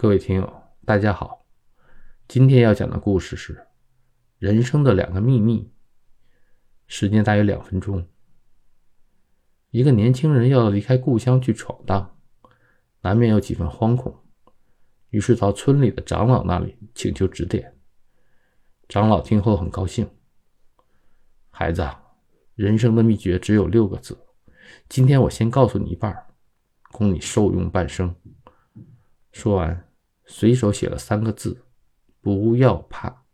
各位听友，大家好。今天要讲的故事是《人生的两个秘密》。时间大约两分钟。一个年轻人要离开故乡去闯荡，难免有几分惶恐，于是到村里的长老那里请求指点。长老听后很高兴：“孩子，人生的秘诀只有六个字，今天我先告诉你一半，供你受用半生。”说完。随手写了三个字：“不要怕。”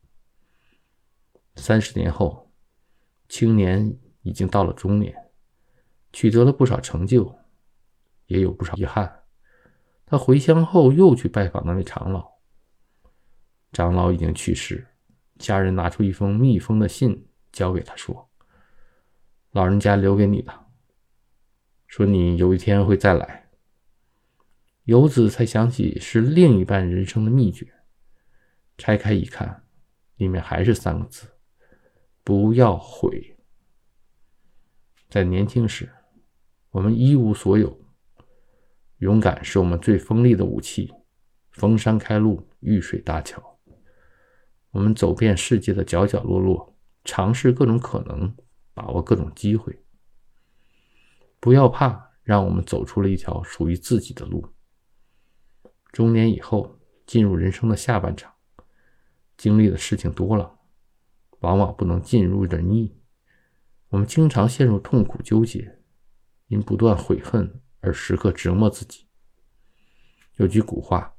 三十年后，青年已经到了中年，取得了不少成就，也有不少遗憾。他回乡后又去拜访那位长老，长老已经去世，家人拿出一封密封的信交给他说：“老人家留给你的，说你有一天会再来。”游子才想起是另一半人生的秘诀，拆开一看，里面还是三个字：不要悔。在年轻时，我们一无所有，勇敢是我们最锋利的武器，逢山开路，遇水搭桥。我们走遍世界的角角落落，尝试各种可能，把握各种机会。不要怕，让我们走出了一条属于自己的路。中年以后，进入人生的下半场，经历的事情多了，往往不能尽如人意。我们经常陷入痛苦纠结，因不断悔恨而时刻折磨自己。有句古话：“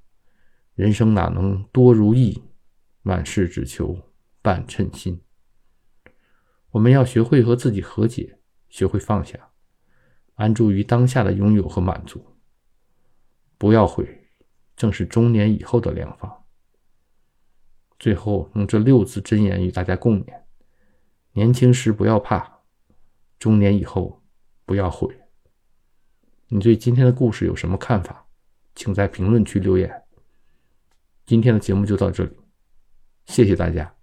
人生哪能多如意，万事只求半称心。”我们要学会和自己和解，学会放下，安住于当下的拥有和满足，不要悔。正是中年以后的良方。最后用这六字真言与大家共勉：年轻时不要怕，中年以后不要悔。你对今天的故事有什么看法？请在评论区留言。今天的节目就到这里，谢谢大家。